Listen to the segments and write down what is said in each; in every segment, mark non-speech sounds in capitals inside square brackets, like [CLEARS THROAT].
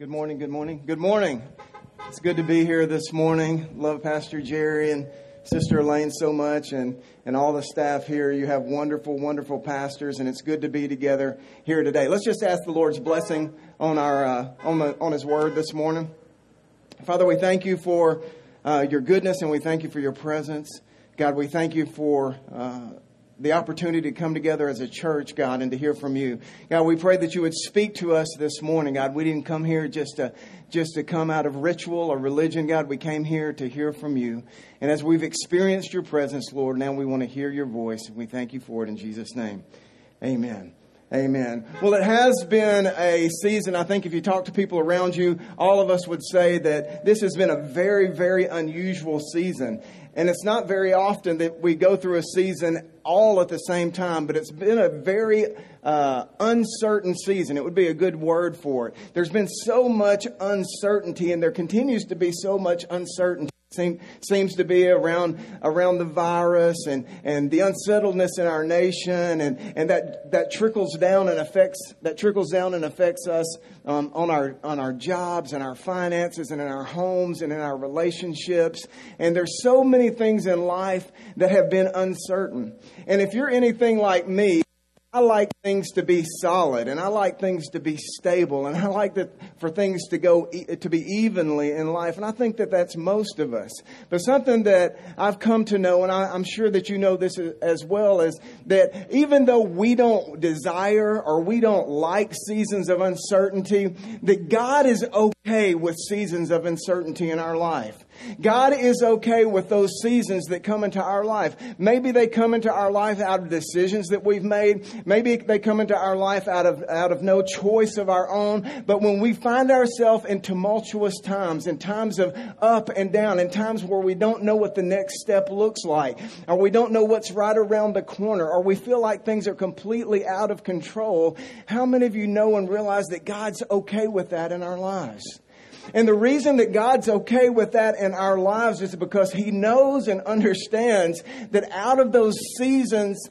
Good morning, good morning, good morning. It's good to be here this morning. Love Pastor Jerry and Sister Elaine so much and, and all the staff here. You have wonderful, wonderful pastors, and it's good to be together here today. Let's just ask the Lord's blessing on, our, uh, on, the, on His Word this morning. Father, we thank you for uh, your goodness and we thank you for your presence. God, we thank you for. Uh, the opportunity to come together as a church, God, and to hear from you. God, we pray that you would speak to us this morning. God, we didn't come here just to just to come out of ritual or religion, God. We came here to hear from you. And as we've experienced your presence, Lord, now we want to hear your voice, and we thank you for it in Jesus' name. Amen. Amen. Well, it has been a season. I think if you talk to people around you, all of us would say that this has been a very, very unusual season. And it's not very often that we go through a season all at the same time, but it's been a very uh, uncertain season. It would be a good word for it. There's been so much uncertainty, and there continues to be so much uncertainty. Seem, seems to be around around the virus and, and the unsettledness in our nation and, and that, that trickles down and affects that trickles down and affects us um, on our on our jobs and our finances and in our homes and in our relationships. And there's so many things in life that have been uncertain. And if you're anything like me I like things to be solid and I like things to be stable and I like that for things to go to be evenly in life and I think that that's most of us. But something that I've come to know and I, am sure that you know this as well is that even though we don't desire or we don't like seasons of uncertainty, that God is okay with seasons of uncertainty in our life. God is okay with those seasons that come into our life. Maybe they come into our life out of decisions that we've made. Maybe they come into our life out of, out of no choice of our own. But when we find ourselves in tumultuous times, in times of up and down, in times where we don't know what the next step looks like, or we don't know what's right around the corner, or we feel like things are completely out of control, how many of you know and realize that God's okay with that in our lives? And the reason that God's okay with that in our lives is because He knows and understands that out of those seasons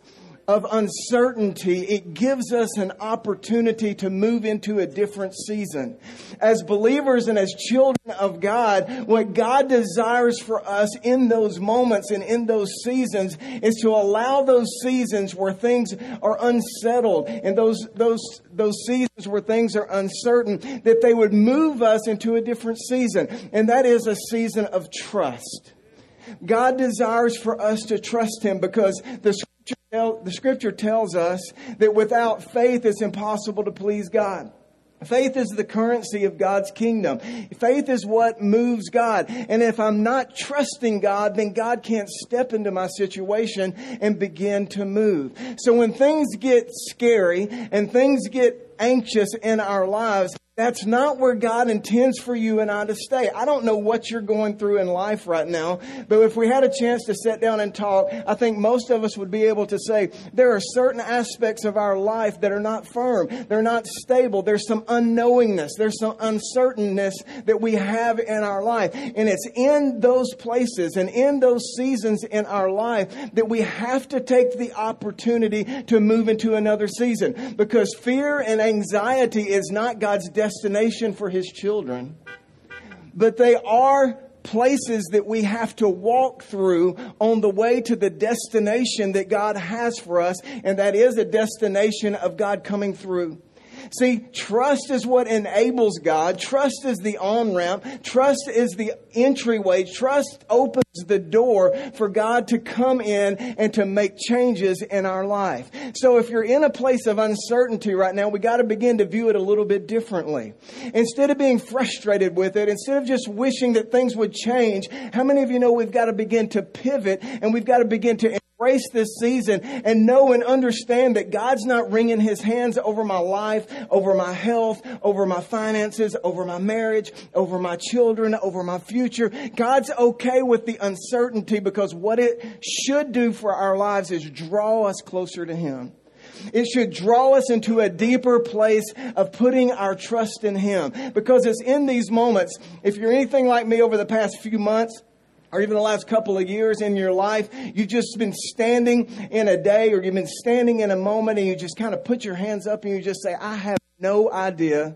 of uncertainty, it gives us an opportunity to move into a different season. As believers and as children of God, what God desires for us in those moments and in those seasons is to allow those seasons where things are unsettled and those, those, those seasons where things are uncertain, that they would move us into a different season. And that is a season of trust. God desires for us to trust Him because the the scripture tells us that without faith it's impossible to please God. Faith is the currency of God's kingdom. Faith is what moves God. And if I'm not trusting God, then God can't step into my situation and begin to move. So when things get scary and things get anxious in our lives, that's not where God intends for you and I to stay. I don't know what you're going through in life right now, but if we had a chance to sit down and talk, I think most of us would be able to say there are certain aspects of our life that are not firm. They're not stable. There's some unknowingness. There's some uncertainness that we have in our life. And it's in those places and in those seasons in our life that we have to take the opportunity to move into another season because fear and anxiety is not God's destination destination for his children, but they are places that we have to walk through on the way to the destination that God has for us, and that is a destination of God coming through. See, trust is what enables God. Trust is the on ramp. Trust is the entryway. Trust opens the door for God to come in and to make changes in our life. So if you're in a place of uncertainty right now, we got to begin to view it a little bit differently. Instead of being frustrated with it, instead of just wishing that things would change, how many of you know we've got to begin to pivot and we've got to begin to embrace this season and know and understand that God's not wringing his hands over my life, over my health, over my finances, over my marriage, over my children, over my future. God's okay with the uncertainty because what it should do for our lives is draw us closer to him. It should draw us into a deeper place of putting our trust in Him. Because it's in these moments, if you're anything like me over the past few months, or even the last couple of years in your life, you've just been standing in a day or you've been standing in a moment and you just kind of put your hands up and you just say, I have no idea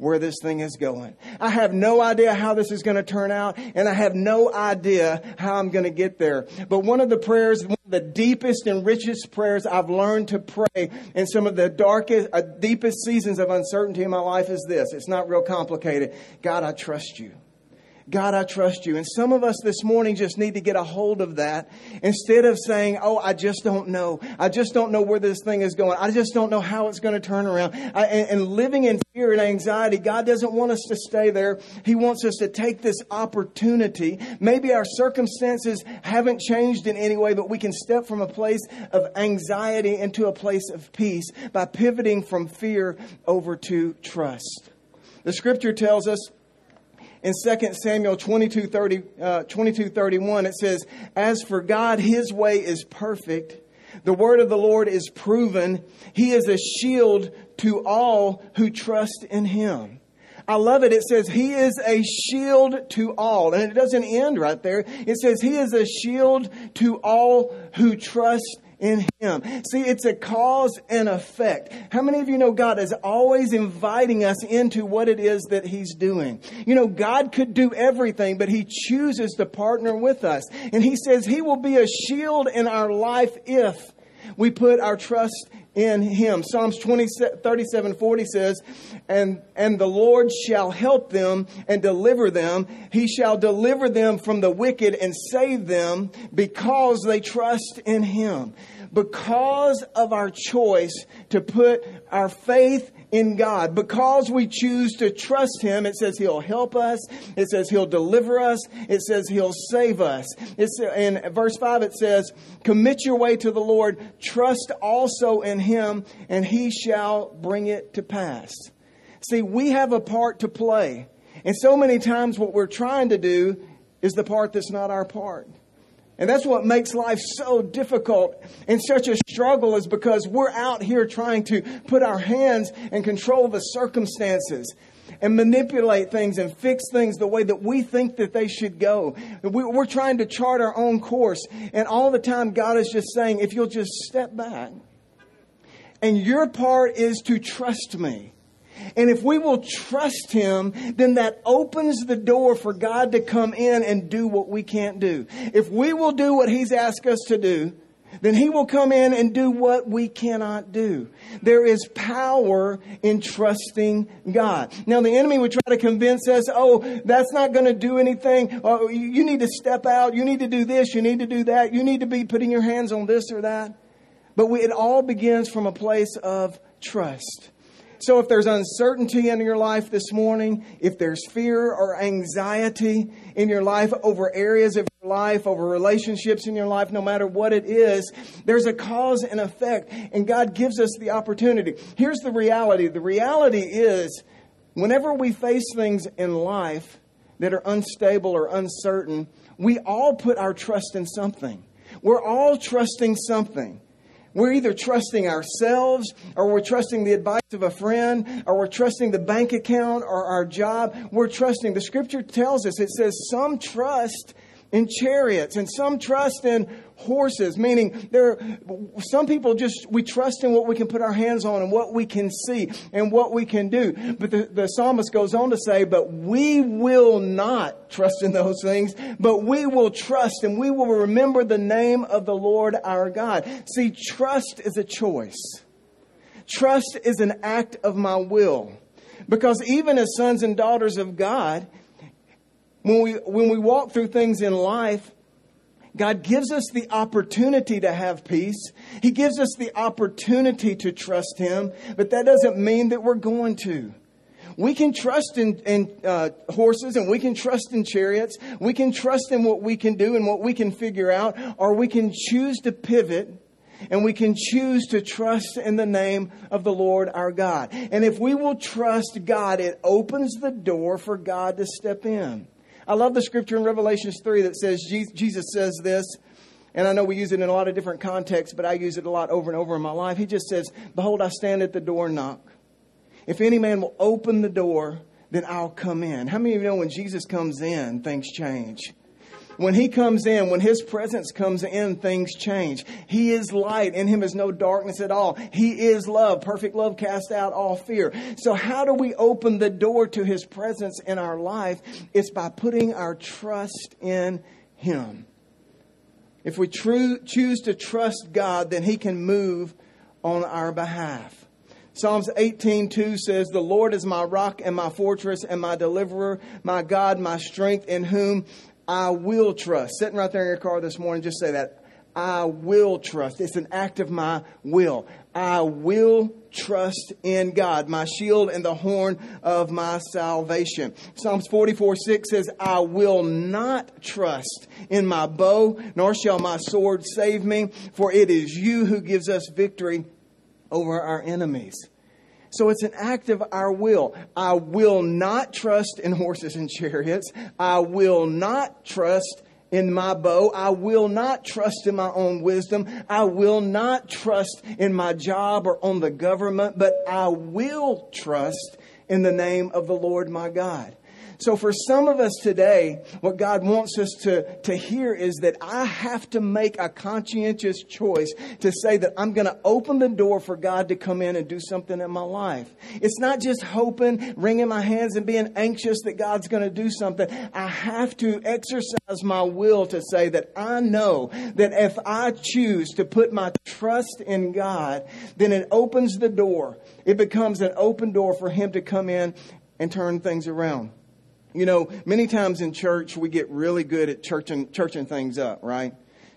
where this thing is going. I have no idea how this is going to turn out, and I have no idea how I'm going to get there. But one of the prayers, one of the deepest and richest prayers I've learned to pray in some of the darkest, uh, deepest seasons of uncertainty in my life is this. It's not real complicated. God, I trust you. God, I trust you. And some of us this morning just need to get a hold of that instead of saying, Oh, I just don't know. I just don't know where this thing is going. I just don't know how it's going to turn around. I, and, and living in fear and anxiety, God doesn't want us to stay there. He wants us to take this opportunity. Maybe our circumstances haven't changed in any way, but we can step from a place of anxiety into a place of peace by pivoting from fear over to trust. The scripture tells us in 2 Samuel 22, 30, uh, 22 31, it says, As for God, his way is perfect. The word of the Lord is proven. He is a shield to all who trust in him. I love it. It says, He is a shield to all. And it doesn't end right there. It says, He is a shield to all who trust in Him. See, it's a cause and effect. How many of you know God is always inviting us into what it is that He's doing? You know, God could do everything, but He chooses to partner with us. And He says He will be a shield in our life if we put our trust in him. Psalms 20, 37, 40 says, and, and the Lord shall help them and deliver them. He shall deliver them from the wicked and save them because they trust in him. Because of our choice to put our faith in God. Because we choose to trust Him, it says He'll help us. It says He'll deliver us. It says He'll save us. It's, in verse 5, it says, Commit your way to the Lord, trust also in Him, and He shall bring it to pass. See, we have a part to play. And so many times, what we're trying to do is the part that's not our part. And that's what makes life so difficult and such a struggle is because we're out here trying to put our hands and control the circumstances and manipulate things and fix things the way that we think that they should go. We're trying to chart our own course. And all the time, God is just saying, if you'll just step back and your part is to trust me. And if we will trust Him, then that opens the door for God to come in and do what we can't do. If we will do what He's asked us to do, then He will come in and do what we cannot do. There is power in trusting God. Now, the enemy would try to convince us, oh, that's not going to do anything. Oh, you need to step out. You need to do this. You need to do that. You need to be putting your hands on this or that. But we, it all begins from a place of trust. So if there's uncertainty in your life this morning, if there's fear or anxiety in your life over areas of your life, over relationships in your life, no matter what it is, there's a cause and effect, and God gives us the opportunity. Here's the reality the reality is, whenever we face things in life that are unstable or uncertain, we all put our trust in something. We're all trusting something. We're either trusting ourselves or we're trusting the advice of a friend or we're trusting the bank account or our job. We're trusting. The scripture tells us, it says, some trust in chariots and some trust in horses, meaning there some people just we trust in what we can put our hands on and what we can see and what we can do. But the, the psalmist goes on to say, But we will not trust in those things, but we will trust and we will remember the name of the Lord our God. See, trust is a choice. Trust is an act of my will. Because even as sons and daughters of God, when we, when we walk through things in life, God gives us the opportunity to have peace. He gives us the opportunity to trust Him, but that doesn't mean that we're going to. We can trust in, in uh, horses and we can trust in chariots. We can trust in what we can do and what we can figure out, or we can choose to pivot and we can choose to trust in the name of the Lord our God. And if we will trust God, it opens the door for God to step in. I love the scripture in Revelations 3 that says, Jesus says this, and I know we use it in a lot of different contexts, but I use it a lot over and over in my life. He just says, Behold, I stand at the door and knock. If any man will open the door, then I'll come in. How many of you know when Jesus comes in, things change? When He comes in, when His presence comes in, things change. He is light. In Him is no darkness at all. He is love. Perfect love casts out all fear. So how do we open the door to His presence in our life? It's by putting our trust in Him. If we tru- choose to trust God, then He can move on our behalf. Psalms 18:2 says, "The Lord is my rock and my fortress and my deliverer, my God, my strength, in whom I will trust." Sitting right there in your car this morning, just say that. I will trust. It's an act of my will. I will trust in God, my shield and the horn of my salvation. Psalms 44 6 says, I will not trust in my bow, nor shall my sword save me, for it is you who gives us victory over our enemies. So it's an act of our will. I will not trust in [LAUGHS] horses and chariots. I will not trust in my bow. I will not trust in my own wisdom. I will not trust in my job or on the government, but I will trust in the name of the Lord my God. So for some of us today, what God wants us to, to hear is that I have to make a conscientious choice to say that I'm going to open the door for God to come in and do something in my life. It's not just hoping, wringing my hands and being anxious that God's going to do something. I have to exercise my will to say that I know that if I choose to put my trust in God, then it opens the door. It becomes an open door for Him to come in and turn things around. You know, many times in church we get really good at churching, churching things up, right?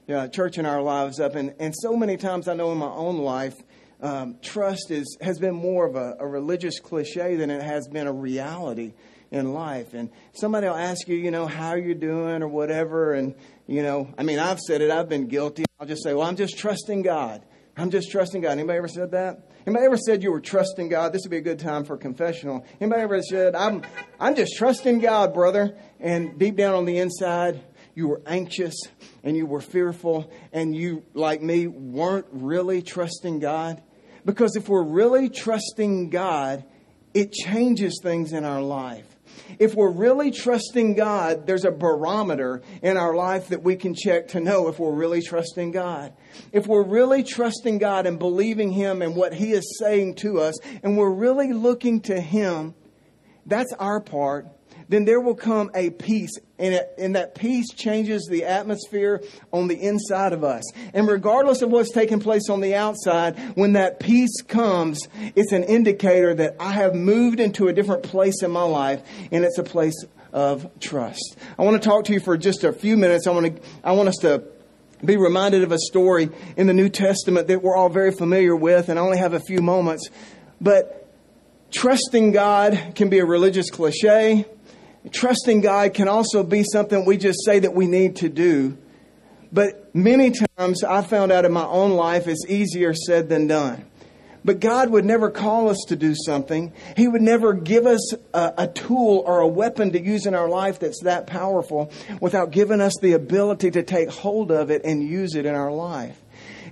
Yeah, churching our lives up. And, and so many times I know in my own life, um, trust is, has been more of a, a religious cliche than it has been a reality in life. And somebody will ask you, you know, how you're doing or whatever. And, you know, I mean, I've said it, I've been guilty. I'll just say, well, I'm just trusting God. I'm just trusting God. Anybody ever said that? Anybody ever said you were trusting God? This would be a good time for confessional. Anybody ever said, I'm, I'm just trusting God, brother? And deep down on the inside, you were anxious and you were fearful and you, like me, weren't really trusting God? Because if we're really trusting God, it changes things in our life. If we're really trusting God, there's a barometer in our life that we can check to know if we're really trusting God. If we're really trusting God and believing Him and what He is saying to us, and we're really looking to Him, that's our part then there will come a peace. And, it, and that peace changes the atmosphere on the inside of us. And regardless of what's taking place on the outside, when that peace comes, it's an indicator that I have moved into a different place in my life, and it's a place of trust. I want to talk to you for just a few minutes. I want to, I want us to be reminded of a story in the New Testament that we're all very familiar with, and I only have a few moments. But trusting God can be a religious cliche. Trusting God can also be something we just say that we need to do. But many times I found out in my own life it's easier said than done. But God would never call us to do something. He would never give us a, a, tool or a weapon to use in our life that's that powerful without giving us the ability to take hold of it and use it in our life.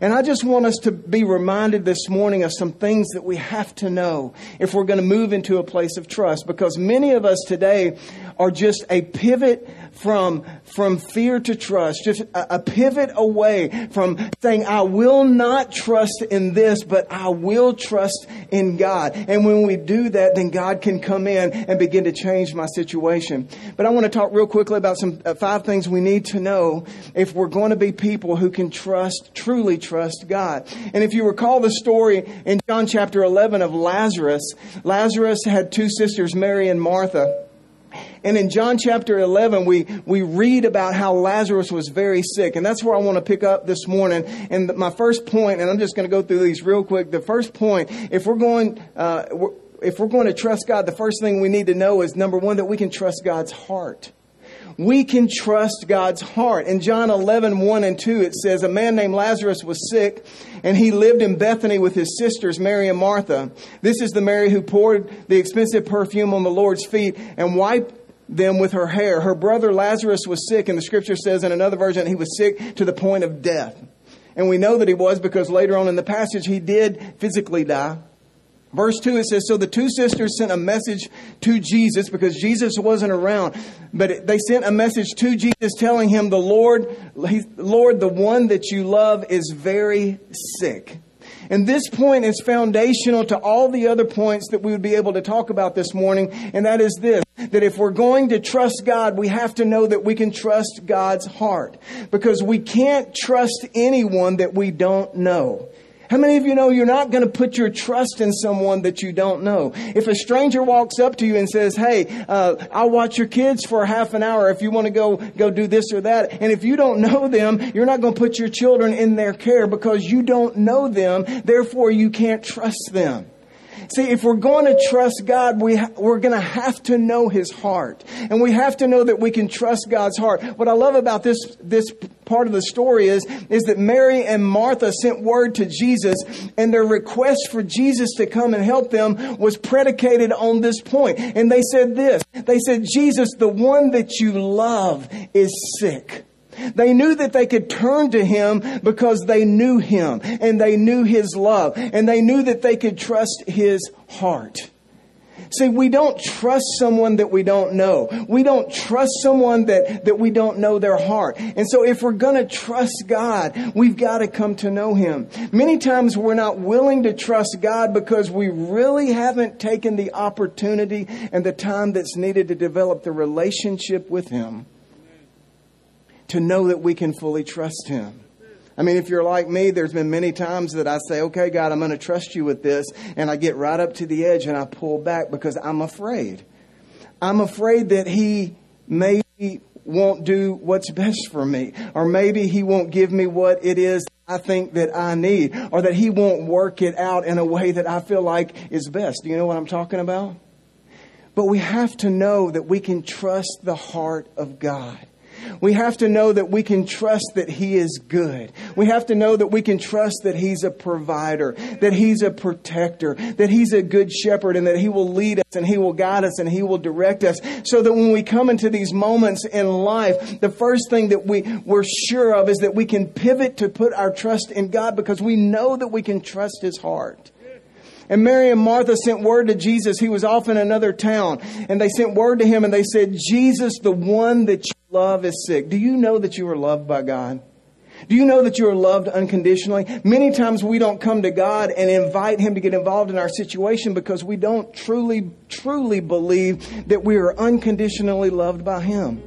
And I just want us to be reminded this morning of some things that we have to know if we're going to move into a place of trust. Because many of us today are just a pivot from, from fear to trust, just a, a pivot away from saying, I will not trust in this, but I will trust in God. And when we do that, then God can come in and begin to change my situation. But I want to talk real quickly about some uh, five things we need to know if we're going to be people who can trust, truly trust God. And if you recall the story in John chapter 11 of Lazarus, Lazarus had two sisters, Mary and Martha. And in John chapter 11, we, we read about how Lazarus was very sick. And that's where I want to pick up this morning. And my first point, and I'm just going to go through these real quick. The first point, if we're going, uh, if we're going to trust God, the first thing we need to know is number one, that we can trust God's heart we can trust God's heart. In John 11, 1 and 2, it says, A man named Lazarus was sick, and he lived in Bethany with his sisters, Mary and Martha. This is the Mary who poured the expensive perfume on the Lord's feet and wiped them with her hair. Her brother Lazarus was sick, and the scripture says in another version, he was sick to the point of death. And we know that he was because later on in the passage, he did physically die. Verse 2, it says, So the two sisters sent a message to Jesus because Jesus wasn't around. But they sent a message to Jesus telling him, The Lord, Lord, the one that you love is very sick. And this point is foundational to all the other points that we would be able to talk about this morning. And that is this, that if we're going to trust God, we have to know that we can trust God's heart. Because we can't trust anyone that we don't know. How many of you know you're not going to put your trust in someone that you don't know? If a stranger walks up to you and says, "Hey, uh, I'll watch your kids for half an hour if you want to go go do this or that," and if you don't know them, you're not going to put your children in their care because you don't know them. Therefore, you can't trust them. See, if we're going to trust God, we ha- we're going to have to know His heart. And we have to know that we can trust God's heart. What I love about this, this part of the story is, is that Mary and Martha sent word to Jesus, and their request for Jesus to come and help them was predicated on this point. And they said this They said, Jesus, the one that you love is sick. They knew that they could turn to Him because they knew Him and they knew His love and they knew that they could trust His heart. See, we don't trust someone that we don't know. We don't trust someone that, that we don't know their heart. And so if we're going to trust God, we've got to come to know Him. Many times we're not willing to trust God because we really haven't taken the opportunity and the time that's needed to develop the relationship with Him to know that we can fully trust Him. I mean, if you're like me, there's been many times that I say, okay, God, I'm going to trust you with this. And I get right up to the edge and I pull back because I'm afraid. I'm afraid that He maybe won't do what's best for me. Or maybe He won't give me what it is I think that I need. Or that He won't work it out in a way that I feel like is best. Do you know what I'm talking about? But we have to know that we can trust the heart of God. We have to know that we can trust that He is good. We have to know that we can trust that He's a provider, that He's a protector, that He's a good shepherd, and that He will lead us and He will guide us and He will direct us. So that when we come into these moments in life, the first thing that we, we're sure of is that we can pivot to put our trust in God because we know that we can trust His heart. And Mary and Martha sent word to Jesus. He was off in another town. And they sent word to him and they said, Jesus, the one that you love is sick. Do you know that you are loved by God? Do you know that you are loved unconditionally? Many times we don't come to God and invite Him to get involved in our situation because we don't truly, truly believe that we are unconditionally loved by Him.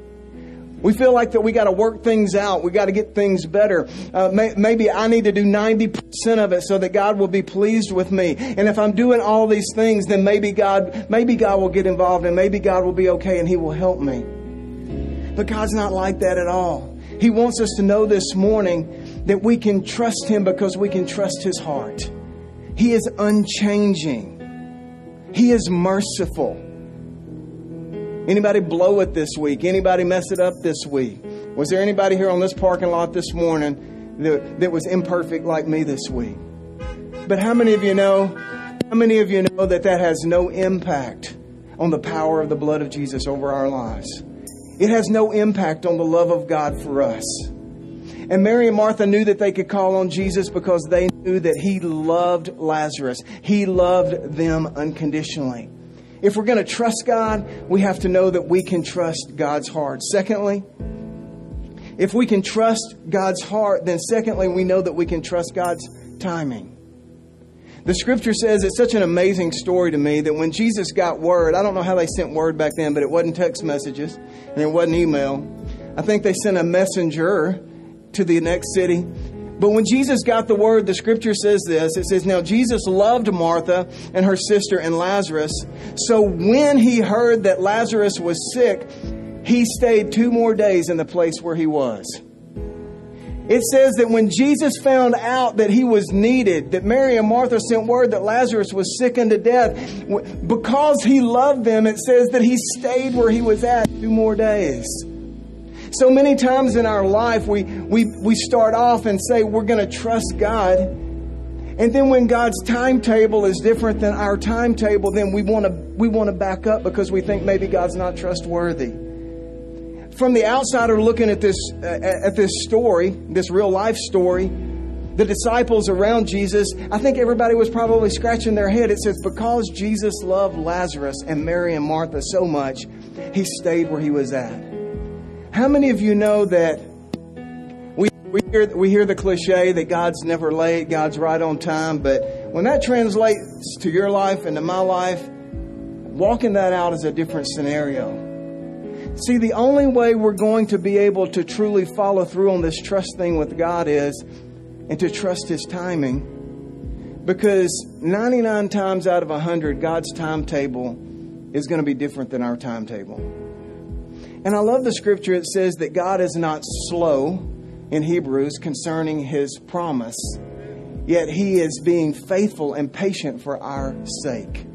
We feel like that we got to work things out. We got to get things better. Uh, may, maybe I need to do 90% of it so that God will be pleased with me. And if I'm doing all these things, then maybe God, maybe God will get involved and maybe God will be okay and He will help me. But God's not like that at all. He wants us to know this morning that we can trust Him because we can trust His heart. He is unchanging. He is merciful. Anybody blow it this week? Anybody mess it up this week? Was there anybody here on this parking lot this morning that, that was imperfect like me this week? But how many of you know? How many of you know that that has no impact on the power of the blood of Jesus over our lives? It has no impact on the love of God for us. And Mary and Martha knew that they could call on Jesus because they knew that He loved Lazarus. He loved them unconditionally. If we're going to trust God, we have to know that we can trust God's heart. Secondly, if we can trust God's heart, then secondly, we know that we can trust God's timing. The scripture says it's such an amazing story to me that when Jesus got word, I don't know how they sent word back then, but it wasn't text messages and it wasn't email. I think they sent a messenger to the next city but when Jesus got the word, the scripture says this it says, Now Jesus loved Martha and her sister and Lazarus. So when he heard that Lazarus was sick, he stayed two more days in the place where he was. It says that when Jesus found out that he was needed, that Mary and Martha sent word that Lazarus was sick unto death, because he loved them, it says that he stayed where he was at two more days. So many times in our life, we, we, we start off and say we're going to trust God. And then when God's timetable is different than our timetable, then we want to we want to back up because we think maybe God's not trustworthy. From the outsider looking at this uh, at this story, this real life story, the disciples around Jesus, I think everybody was probably scratching their head. It says, because Jesus loved Lazarus and Mary and Martha so much, he stayed where he was at. How many of you know that we, we, hear, we hear the cliche that God's never late, God's right on time, but when that translates to your life and to my life, walking that out is a different scenario. See, the only way we're going to be able to truly follow through on this trust thing with God is and to trust His timing. Because 99 times out of 100, God's timetable is going to be different than our timetable. And I love the scripture. It says that God is not slow in Hebrews concerning His promise, yet He is being faithful and patient for our sake.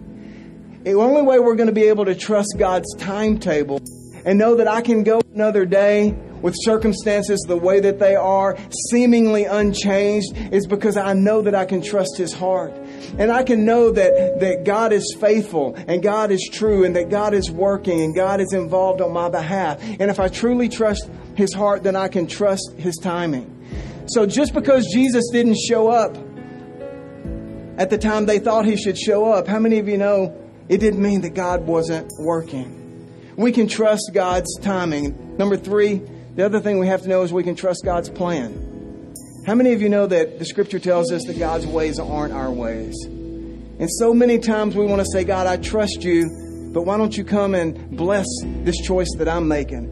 The only way we're going to be able to trust God's timetable and know that I can go another day with circumstances the way that they are, seemingly unchanged, is because I know that I can trust His heart. And I can know that, that God is faithful and God is true and that God is working and God is involved on my behalf. And if I truly trust His heart, then I can trust His timing. So just because Jesus didn't show up at the time they thought He should show up, how many of you know it didn't mean that God wasn't working? We can trust God's timing. Number three, the other thing we have to know is we can trust God's plan. How many of you know that the scripture tells us that God's ways aren't our ways? And so many times we want to say, God, I trust you, but why don't you come and bless this choice that I'm making?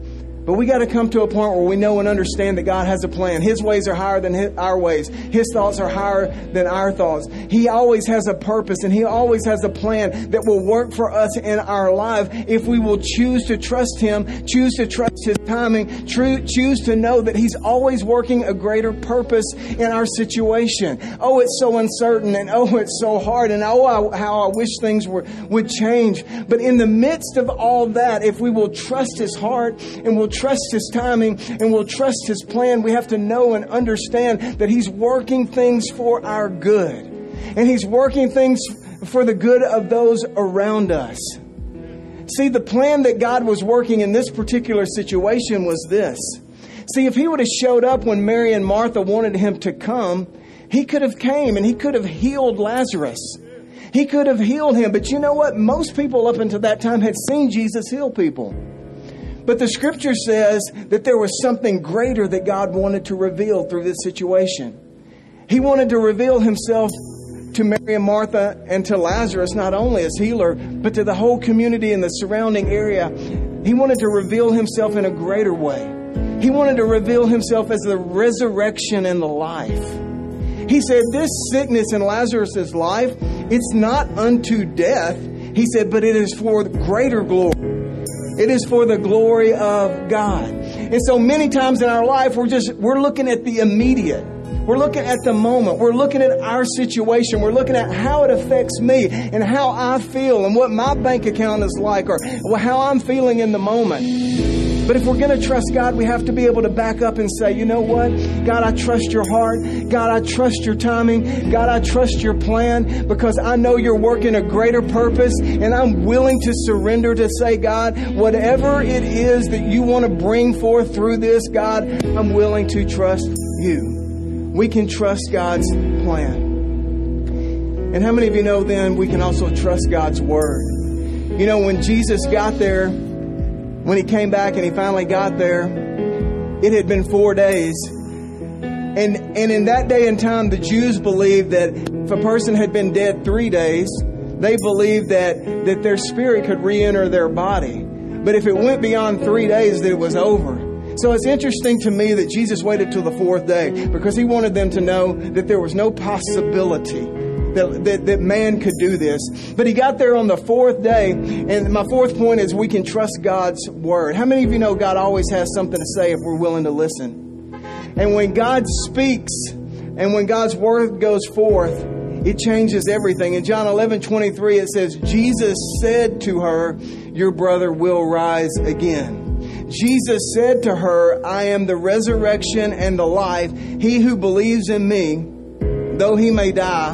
But we got to come to a point where we know and understand that God has a plan. His ways are higher than his, our ways. His thoughts are higher than our thoughts. He always has a purpose and He always has a plan that will work for us in our life if we will choose to trust Him, choose to trust His timing, choose to know that He's always working a greater purpose in our situation. Oh, it's so uncertain and oh, it's so hard and oh, how I wish things were, would change. But in the midst of all that, if we will trust His heart and will trust His timing and we'll trust His plan, we have to know and understand that He's working things for our good. And He's working things for the good of those around us. See, the plan that God was working in this particular situation was this. See, if He would have showed up when Mary and Martha wanted Him to come, He could have came and He could have healed Lazarus. He could have healed him. But you know what? Most people up until that time had seen Jesus heal people. But the scripture says that there was something greater that God wanted to reveal through this situation. He wanted to reveal himself to Mary and Martha and to Lazarus, not only as healer, but to the whole community in the surrounding area. He wanted to reveal himself in a greater way. He wanted to reveal himself as the resurrection and the life. He said, This sickness in Lazarus' life, it's not unto death. He said, but it is for greater glory. It is for the glory of God. And so many times in our life, we're just, we're looking at the immediate. We're looking at the moment. We're looking at our situation. We're looking at how it affects me and how I feel and what my bank account is like or how I'm feeling in the moment. But if we're going to trust God, we have to be able to back up and say, you know what? God, I trust your heart. God, I trust your timing. God, I trust your plan because I know you're working a greater purpose and I'm willing to surrender to say, God, whatever it is that you want to bring forth through this, God, I'm willing to trust you. We can trust God's plan. And how many of you know then we can also trust God's word? You know, when Jesus got there, when he came back and he finally got there, it had been four days. And, and in that day and time, the Jews believed that if a person had been dead three days, they believed that, that their spirit could re enter their body. But if it went beyond three days, that it was over. So it's interesting to me that Jesus waited till the fourth day because he wanted them to know that there was no possibility that, that, that man could do this. But he got there on the fourth day. And my fourth point is we can trust God's word. How many of you know God always has something to say if we're willing to listen? And when God speaks and when God's word goes forth, it changes everything. In John 11 23, it says, Jesus said to her, Your brother will rise again. Jesus said to her, I am the resurrection and the life. He who believes in me, though he may die,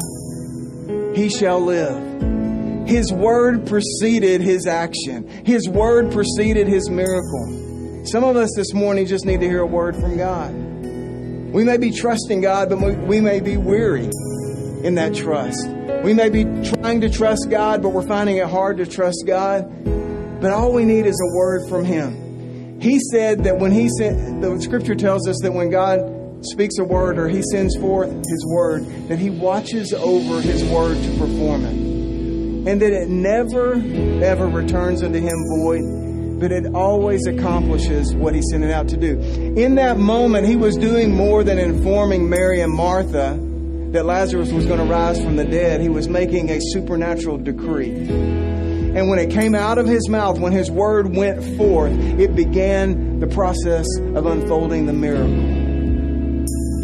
he shall live. His word preceded his action. His word preceded his miracle. Some of us this morning just need to hear a word from God. We may be trusting God, but we may be weary in that trust. We may be trying to trust God, but we're finding it hard to trust God. But all we need is a word from Him. He said that when He sent, the scripture tells us that when God speaks a word or He sends forth His word, that He watches over His word to perform it. And that it never, ever returns unto Him void, but it always accomplishes what He sent it out to do. In that moment, He was doing more than informing Mary and Martha that Lazarus was going to rise from the dead. He was making a supernatural decree. And when it came out of his mouth, when his word went forth, it began the process of unfolding the miracle.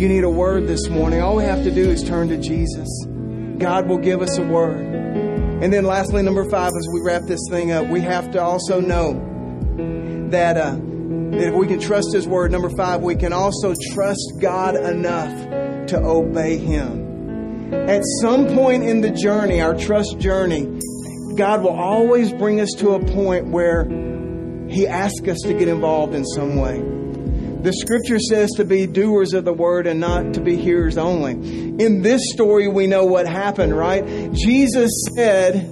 You need a word this morning. All we have to do is turn to Jesus. God will give us a word. And then, lastly, number five, as we wrap this thing up, we have to also know that, uh, that if we can trust His word, number five, we can also trust God enough to obey Him. At some point in the journey, our trust journey, God will always bring us to a point where He asks us to get involved in some way. The scripture says to be doers of the word and not to be hearers only. In this story, we know what happened, right? Jesus said,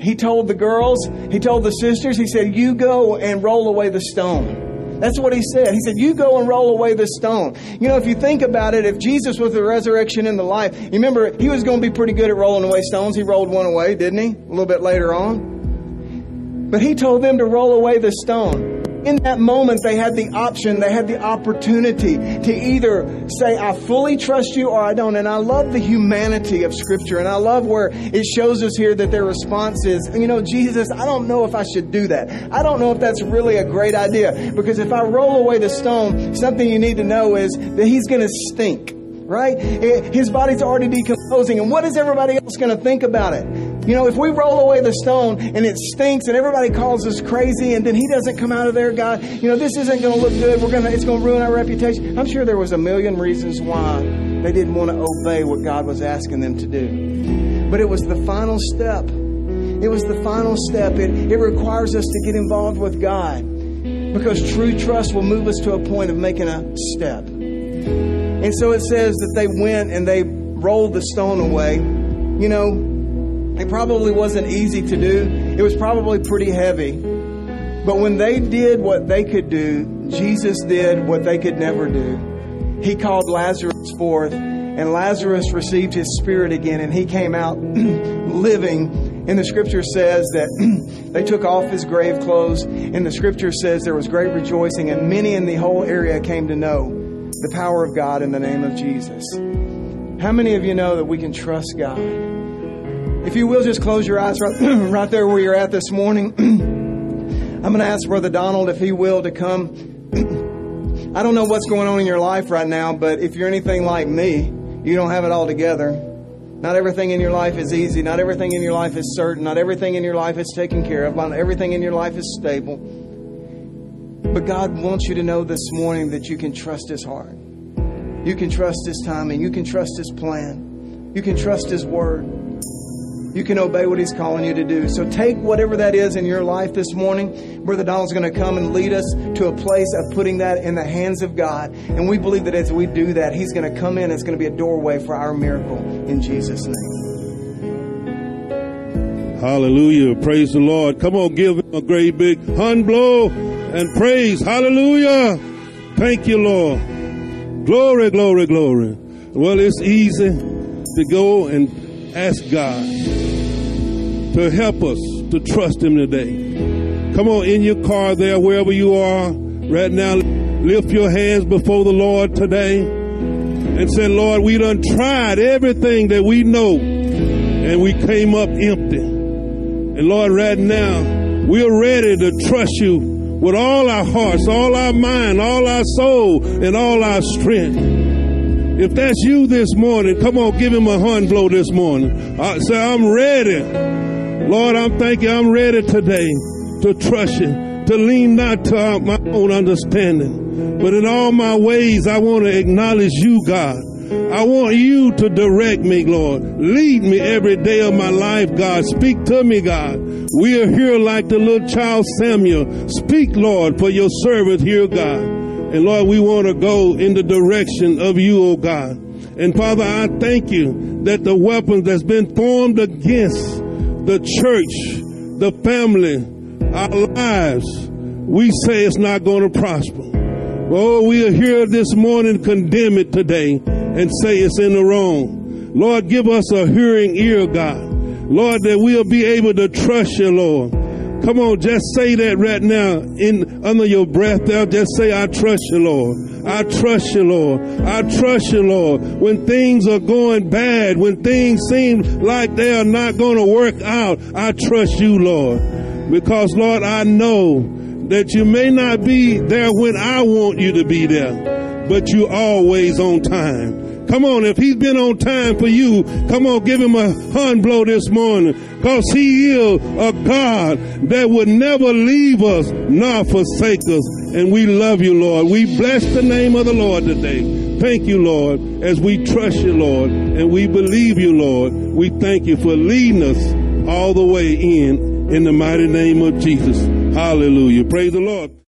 He told the girls, He told the sisters, He said, You go and roll away the stone. That's what he said. He said, You go and roll away the stone. You know, if you think about it, if Jesus was the resurrection and the life, you remember he was going to be pretty good at rolling away stones. He rolled one away, didn't he? A little bit later on. But he told them to roll away the stone in that moment, they had the option, they had the opportunity to either say, I fully trust you or I don't. And I love the humanity of Scripture. And I love where it shows us here that their response is, you know, Jesus, I don't know if I should do that. I don't know if that's really a great idea. Because if I roll away the stone, something you need to know is that he's going to stink right? Eh, his body's already decomposing. And what is everybody else going to think about it? You know, if we roll away the stone and it stinks and everybody calls us crazy and then he doesn't come out of there, God, you know, this isn't going to look good. We're going to, it's going to ruin our reputation. I'm sure there was a million reasons why they didn't want to obey what God was asking them to do. But it was the final step. It was the final step. It, it requires us to get involved with God because true trust will move us to a point of making a step. And so it says that they went and they rolled the stone away. You know, it probably wasn't easy to do, it was probably pretty heavy. But when they did what they could do, Jesus did what they could never do. He called Lazarus forth, and Lazarus received his spirit again, and he came out [CLEARS THROAT] living. And the scripture says that [CLEARS THROAT] they took off his grave clothes, and the scripture says there was great rejoicing, and many in the whole area came to know the power of God in the name of Jesus. How many of you know that we can trust God? If you will, just close your eyes right, [CLEARS THROAT] right there where you're at this morning. [CLEARS THROAT] I'm going to ask Brother Donald if he will to come. [CLEARS THROAT] I don't know what's going on in your life right now, but if you're anything like me, you don't have it all together. Not everything in your life is easy. Not everything in your life is certain. Not everything in your life is taken care of. Not everything in your life is stable. But God wants you to know this morning that you can trust His heart. You can trust His timing. You can trust His plan. You can trust His word. You can obey what He's calling you to do. So take whatever that is in your life this morning. Brother Donald's going to come and lead us to a place of putting that in the hands of God. And we believe that as we do that, He's going to come in. It's going to be a doorway for our miracle in Jesus' name. Hallelujah. Praise the Lord. Come on, give him a great big hand blow and praise. Hallelujah. Thank you, Lord. Glory, glory, glory. Well, it's easy to go and ask God to help us to trust Him today. Come on, in your car there, wherever you are, right now, lift your hands before the Lord today and say, Lord, we done tried everything that we know and we came up empty. And Lord, right now, we're ready to trust you with all our hearts, all our mind, all our soul, and all our strength. If that's you this morning, come on, give him a hand blow this morning. I say, I'm ready. Lord, I'm thanking I'm ready today to trust you, to lean not to my own understanding, but in all my ways, I want to acknowledge you, God. I want you to direct me, Lord. Lead me every day of my life, God. Speak to me, God. We are here like the little child Samuel. Speak, Lord, for your servant here, God. And Lord, we want to go in the direction of you, oh God. And Father, I thank you that the weapons that's been formed against the church, the family, our lives, we say it's not going to prosper. Oh, we are here this morning, condemn it today and say it's in the wrong. Lord, give us a hearing ear, God. Lord, that we'll be able to trust you, Lord. Come on, just say that right now in under your breath there. Just say, I trust you, Lord. I trust you, Lord. I trust you, Lord. When things are going bad, when things seem like they are not going to work out, I trust you, Lord. Because, Lord, I know that you may not be there when I want you to be there, but you always on time. Come on, if he's been on time for you, come on, give him a hand blow this morning. Cause he is a God that would never leave us nor forsake us. And we love you, Lord. We bless the name of the Lord today. Thank you, Lord, as we trust you, Lord, and we believe you, Lord. We thank you for leading us all the way in, in the mighty name of Jesus. Hallelujah. Praise the Lord.